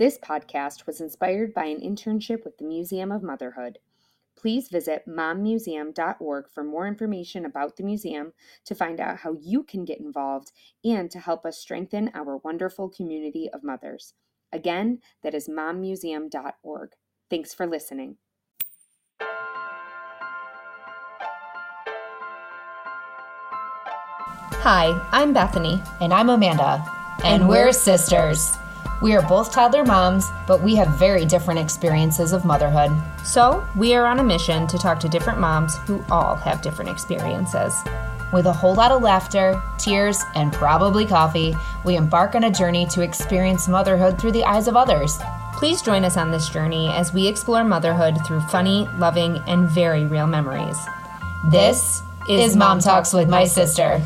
This podcast was inspired by an internship with the Museum of Motherhood. Please visit mommuseum.org for more information about the museum, to find out how you can get involved, and to help us strengthen our wonderful community of mothers. Again, that is mommuseum.org. Thanks for listening. Hi, I'm Bethany. And I'm Amanda. And, we're sisters. We are both toddler moms, but we have very different experiences of motherhood. So, we are on a mission to talk to different moms who all have different experiences. With a whole lot of laughter, tears, and probably coffee, we embark on a journey to experience motherhood through the eyes of others. Please join us on this journey as we explore motherhood through funny, loving, and very real memories. This is Mom Talks with My Sister.